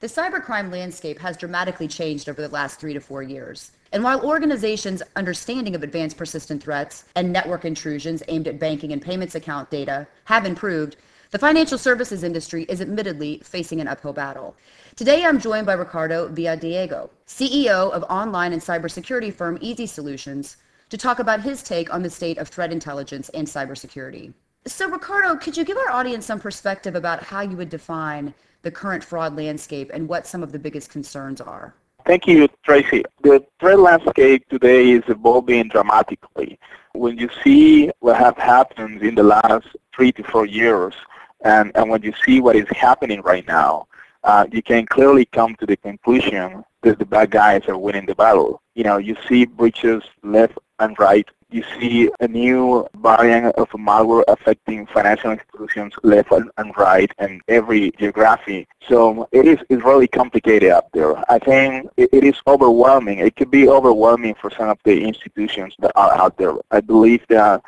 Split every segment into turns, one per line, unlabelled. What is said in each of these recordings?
The cybercrime landscape has dramatically changed over the last three to four years. And while organizations' understanding of advanced persistent threats and network intrusions aimed at banking and payments account data have improved, the financial services industry is admittedly facing an uphill battle. Today, I'm joined by Ricardo Villadiego, CEO of online and cybersecurity firm Easy Solutions, to talk about his take on the state of threat intelligence and cybersecurity. So, Ricardo, could you give our audience some perspective about how you would define the current fraud landscape and what some of the biggest concerns are?
Thank you, Tracy. The threat landscape today is evolving dramatically. When you see what has happened in the last three to four years, and, and when you see what is happening right now, uh, you can clearly come to the conclusion that the bad guys are winning the battle. You know, you see breaches left and right you see a new variant of malware affecting financial institutions left and right and every geography. So it is it's really complicated out there. I think it, it is overwhelming. It could be overwhelming for some of the institutions that are out there. I believe that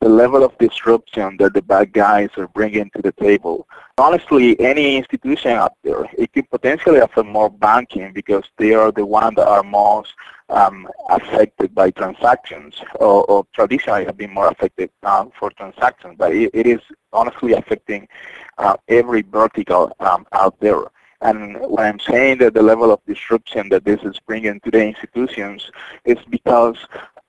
the level of disruption that the bad guys are bringing to the table. Honestly, any institution out there, it could potentially affect more banking because they are the ones that are most um, affected by transactions or, or, traditionally have been more affected uh, for transactions, but it, it is honestly affecting uh, every vertical um, out there. And when I'm saying that the level of disruption that this is bringing to the institutions is because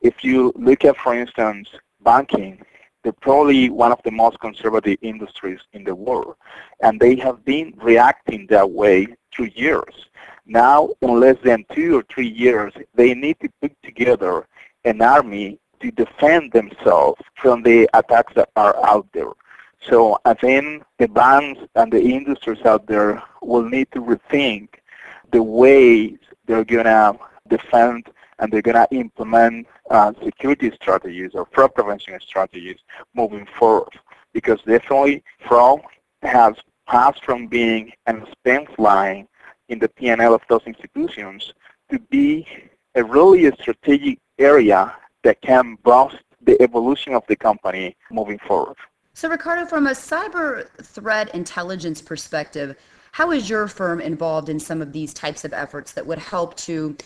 if you look at, for instance, banking, they're probably one of the most conservative industries in the world. And they have been reacting that way through years. Now, in less than two or three years, they need to put together an army to defend themselves from the attacks that are out there. So I think the banks and the industries out there will need to rethink the way they're going to defend and they're going to implement Uh, security strategies or fraud prevention strategies moving forward. Because definitely fraud has passed from being an expense line in the P&L of those institutions to be a really a strategic area that can boost the evolution of the company moving forward.
So Ricardo, from a cyber threat intelligence perspective, how is your firm involved in some of these types of efforts that would help to,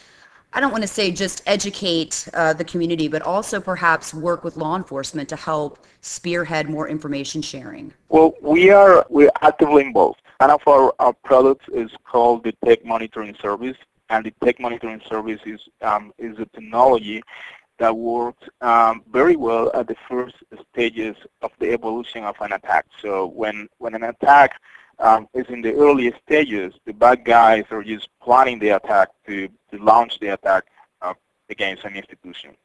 I don't want to say just educate uh, the community, but also perhaps work with law enforcement to help spearhead more information sharing?
Well, we are we're actively involved. One of our, our products is called the Tech Monitoring Service, and the Tech Monitoring Service is, um, is a technology that works um, very well at the first stages of the evolution of an attack. So when, when an attack um, is in the early stages, the bad guys are just planning the attack to, to launch the attack uh, against an institutions.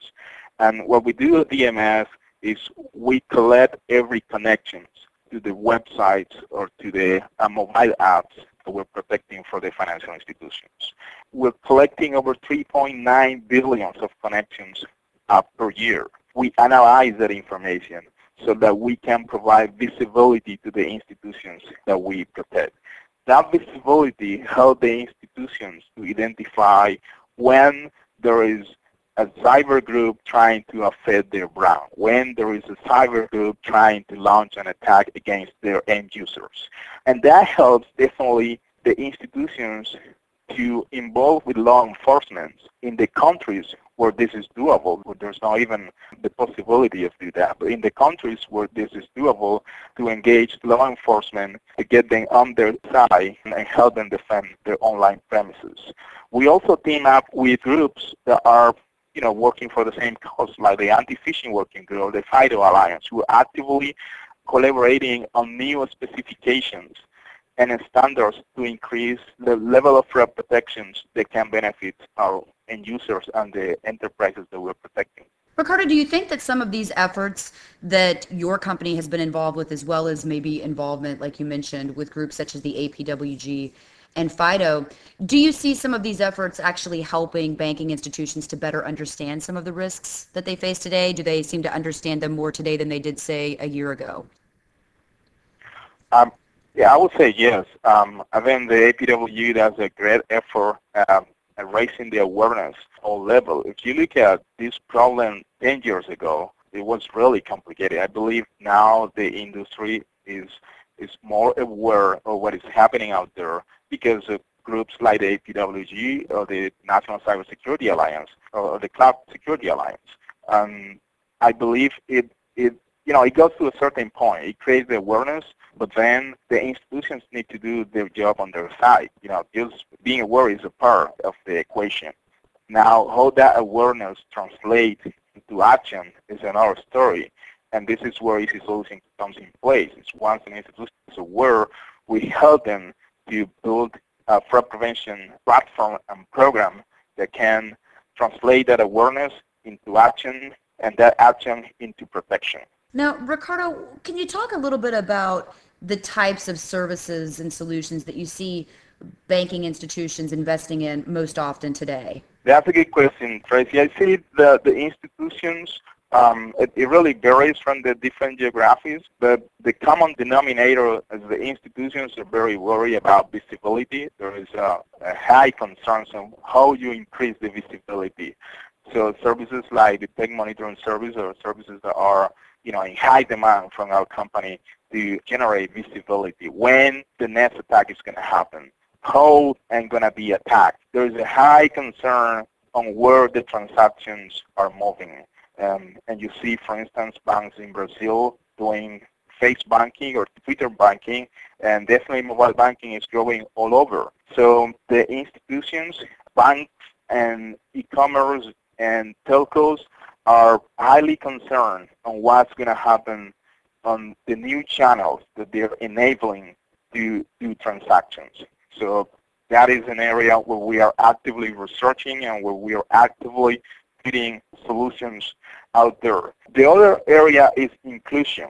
And what we do at DMS is we collect every connection to the websites or to the uh, mobile apps that we're protecting for the financial institutions. We're collecting over 3.9 billion of connections uh, per year. We analyze that information so that we can provide visibility to the institutions that we protect. That visibility helps the institutions to identify when there is a cyber group trying to affect their brand, when there is a cyber group trying to launch an attack against their end users. And that helps definitely the institutions to involve with law enforcement in the countries where this is doable, where there's not even the possibility of do that. But in the countries where this is doable, to engage law enforcement to get them on their side and help them defend their online premises. We also team up with groups that are you know, working for the same cause, like the Anti-Phishing Working Group the FIDO Alliance, who are actively collaborating on new specifications and standards to increase the level of threat protections that can benefit our end users and the enterprises that we're protecting.
Ricardo, do you think that some of these efforts that your company has been involved with, as well as maybe involvement, like you mentioned, with groups such as the APWG, and FIDO. Do you see some of these efforts actually helping banking institutions to better understand some of the risks that they face today? Do they seem to understand them more today than they did, say, a year ago?
Um, yeah, I would say yes. Um, I think the APWG does a great effort um, at raising the awareness all level. If you look at this problem 10 years ago, it was really complicated. I believe now the industry is is more aware of what is happening out there because of groups like the APWG or the National Cybersecurity Alliance or the Cloud Security Alliance. Um, I believe it, it, you know, it goes to a certain point. It creates the awareness, but then the institutions need to do their job on their side. You know, just being aware is a part of the equation. Now, how that awareness translates into action is another story. And this is where Easy Solution comes in place. It's once an institution is aware, we help them to build a fraud prevention platform and program that can translate that awareness into action and that action into protection.
Now, Ricardo, can you talk a little bit about the types of services and solutions that you see banking institutions investing in most often today?
That's a good question, Tracy. I see the, the institutions, um, it, it, really varies from the different geographies, but the common denominator is the institutions are very worried about visibility. There is a, a high concern on how you increase the visibility. So services like the tech monitoring service or services that are you know, in high demand from our company to generate visibility when the next attack is going to happen how and going to be attacked. There is a high concern on where the transactions are moving. Um, and you see, for instance, banks in Brazil doing face banking or Twitter banking, and definitely mobile banking is growing all over. So the institutions, banks, and e-commerce and telcos are highly concerned on what's going to happen on the new channels that they're enabling to do transactions. So that is an area where we are actively researching and where we are actively putting solutions out there. The other area is inclusion.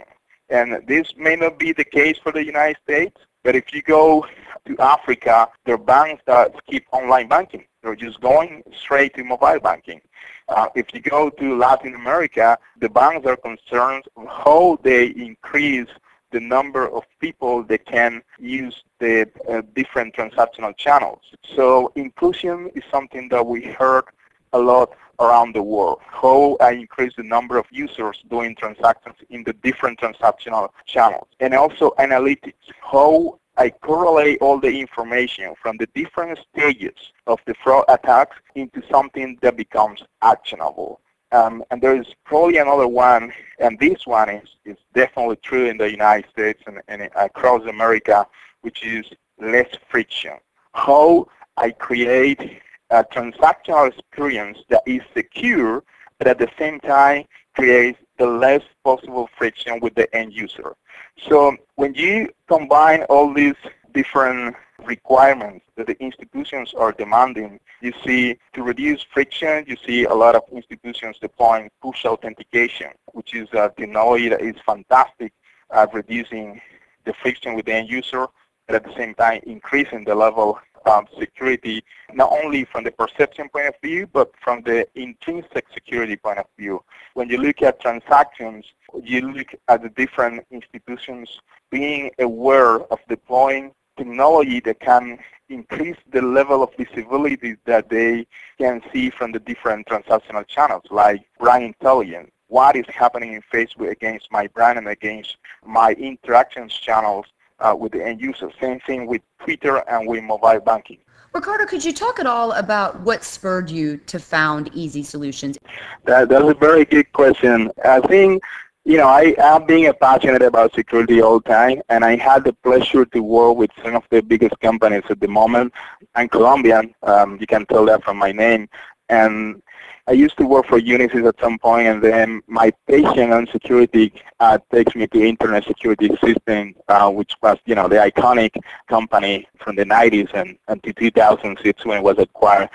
And this may not be the case for the United States, but if you go to Africa, there are banks that skip online banking. They're just going straight to mobile banking. Uh, if you go to Latin America, the banks are concerned how they increase the number of people that can use the uh, different transactional channels. So inclusion is something that we heard a lot around the world. How I increase the number of users doing transactions in the different transactional channels. And also analytics. How I correlate all the information from the different stages of the fraud attacks into something that becomes actionable. Um, and there is probably another one, and this one is, is definitely true in the United States and, and across America, which is less friction. How I create a transactional experience that is secure, but at the same time creates the less possible friction with the end user. So when you combine all these different requirements that the institutions are demanding. You see, to reduce friction, you see a lot of institutions deploying push authentication, which is a technology that is fantastic at reducing the friction with the end user, but at the same time increasing the level of security, not only from the perception point of view, but from the intrinsic security point of view. When you look at transactions, you look at the different institutions being aware of deploying technology that can increase the level of visibility that they can see from the different transactional channels, like brand intelligence. What is happening in Facebook against my brand and against my interactions channels uh, with the end user. Same thing with Twitter and with mobile banking.
Ricardo, could you talk at all about what spurred you to found Easy Solutions?
That, that's a very good question. I think you know, I am being passionate about security all the time, and I had the pleasure to work with some of the biggest companies at the moment. I'm Colombian, um, you can tell that from my name, and I used to work for Unisys at some point, and then my passion on security uh, takes me to Internet Security System, uh, which was, you know, the iconic company from the 90s and, to 2006 when it was acquired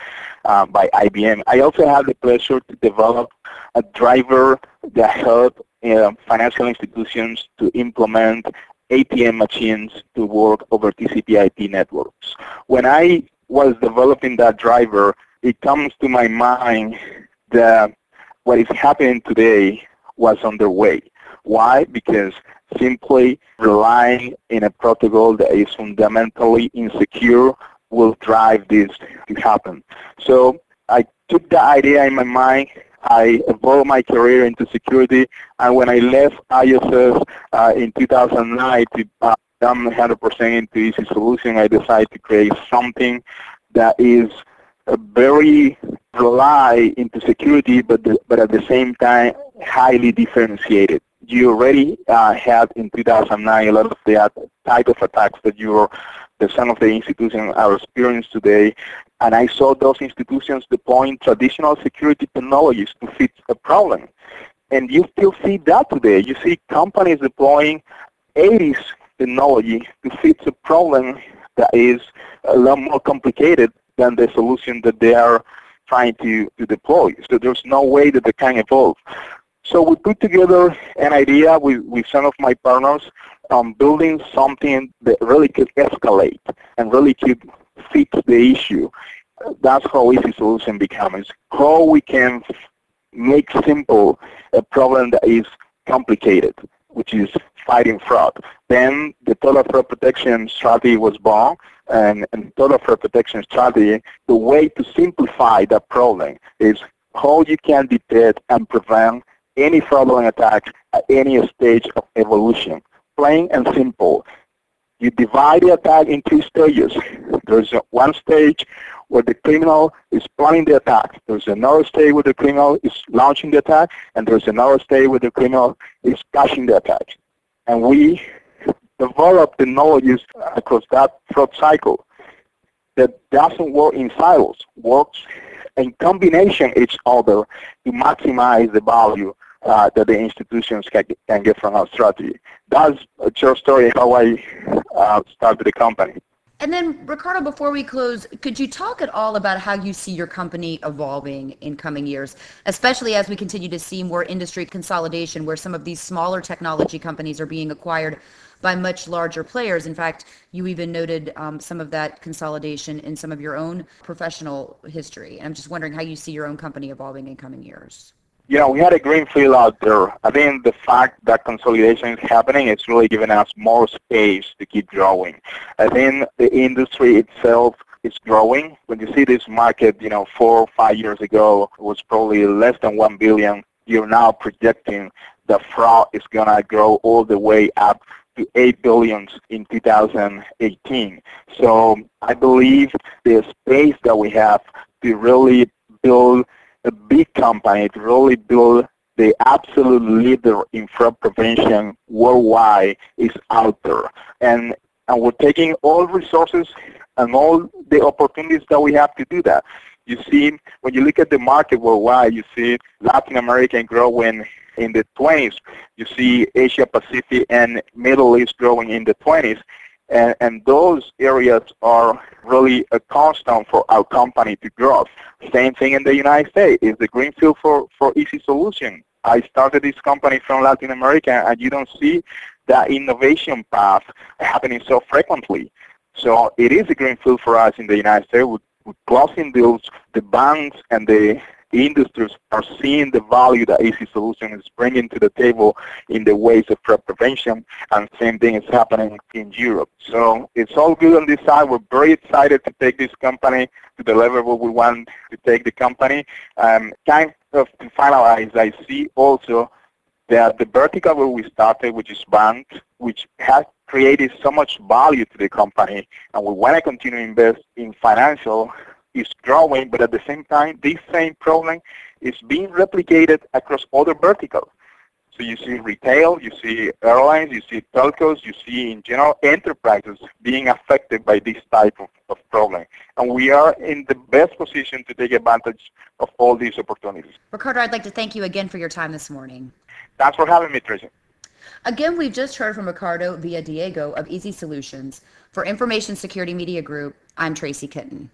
uh, by IBM. I also had the pleasure to develop a driver that helped uh, financial institutions to implement ATM machines to work over TCP/IP networks. When I was developing that driver, it comes to my mind that what is happening today was underway. Why? Because simply relying in a protocol that is fundamentally insecure will drive this to happen. So I took the idea in my mind I evolved my career into security, and when I left ISS uh, in 2009 to uh, I'm 100% into Easy Solution. I decided to create something that is a very rely into security, but the, but at the same time highly differentiated. You already uh, had in 2009 a lot of the type of attacks that you are, that some of the institutions are experiencing today, and I saw those institutions deploying traditional security technologies to fix a problem. And you still see that today. You see companies deploying 80s technology to fix a problem that is a lot more complicated than the solution that they are trying to, to deploy. So there's no way that they can evolve. So we put together an idea with, with some of my partners on building something that really could escalate and really could fix the issue. That's how easy solution becomes. How we can make simple a problem that is complicated, which is fighting fraud. Then the total fraud protection strategy was born, and, and total fraud protection strategy, the way to simplify that problem is how you can detect and prevent any fraudulent attack at any stage of evolution. Plain and simple. You divide the attack in two stages. There's one stage where the criminal is planning the attack. There's another stage where the criminal is launching the attack, and there's another stage where the criminal is cashing the attack. And we develop the knowledge across that fraud cycle that doesn't work in silos, works in combination each other to maximize the value uh, that the institutions can, can get from our strategy. That's a short story how I uh, started the company.
And then, Ricardo, before we close, could you talk at all about how you see your company evolving in coming years, especially as we continue to see more industry consolidation where some of these smaller technology companies are being acquired by much larger players. In fact, you even noted um, some of that consolidation in some of your own professional history. And I'm just wondering how you see your own company evolving in coming years.
Yeah, we had a green field out there. I think the fact that consolidation is happening is really giving us more space to keep growing. I think the industry itself is growing. When you see this market, you know, four or five years ago, it was probably less than one billion. You're now projecting the fraud is gonna grow all the way up to 8 billions in 2018. So I believe the space that we have to really build a big company, to really build the absolute leader in fraud prevention worldwide is out there. And, and we're taking all resources and all the opportunities that we have to do that. You see, when you look at the market worldwide, you see Latin America growing in the 20s. You see Asia Pacific and Middle East growing in the 20s. And, and those areas are really a constant for our company to grow. Same thing in the United States. is the greenfield for, for Easy Solution. I started this company from Latin America, and you don't see that innovation path happening so frequently. So it is a greenfield for us in the United States. We're closing deals, the banks and the industries are seeing the value that Easy Solution is bringing to the table in the ways of fraud prevention, and same thing is happening in Europe. So it's all good on this side. We're very excited to take this company to the level where we want to take the company. Um, kind of to finalize, I see also that the vertical where we started, which is bank, which has created so much value to the company, and we want to continue to invest in financial is growing, but at the same time, this same problem is being replicated across other verticals. So you see retail, you see airlines, you see telcos, you see in general enterprises being affected by this type of, of problem. And we are in the best position to take advantage of all these opportunities.
Ricardo, I'd like to thank you again for your time this morning.
Thanks for having me, Tracy.
Again, we've just heard from Ricardo Villadiego of Easy Solutions. For Information Security Media Group, I'm Tracy Kitten.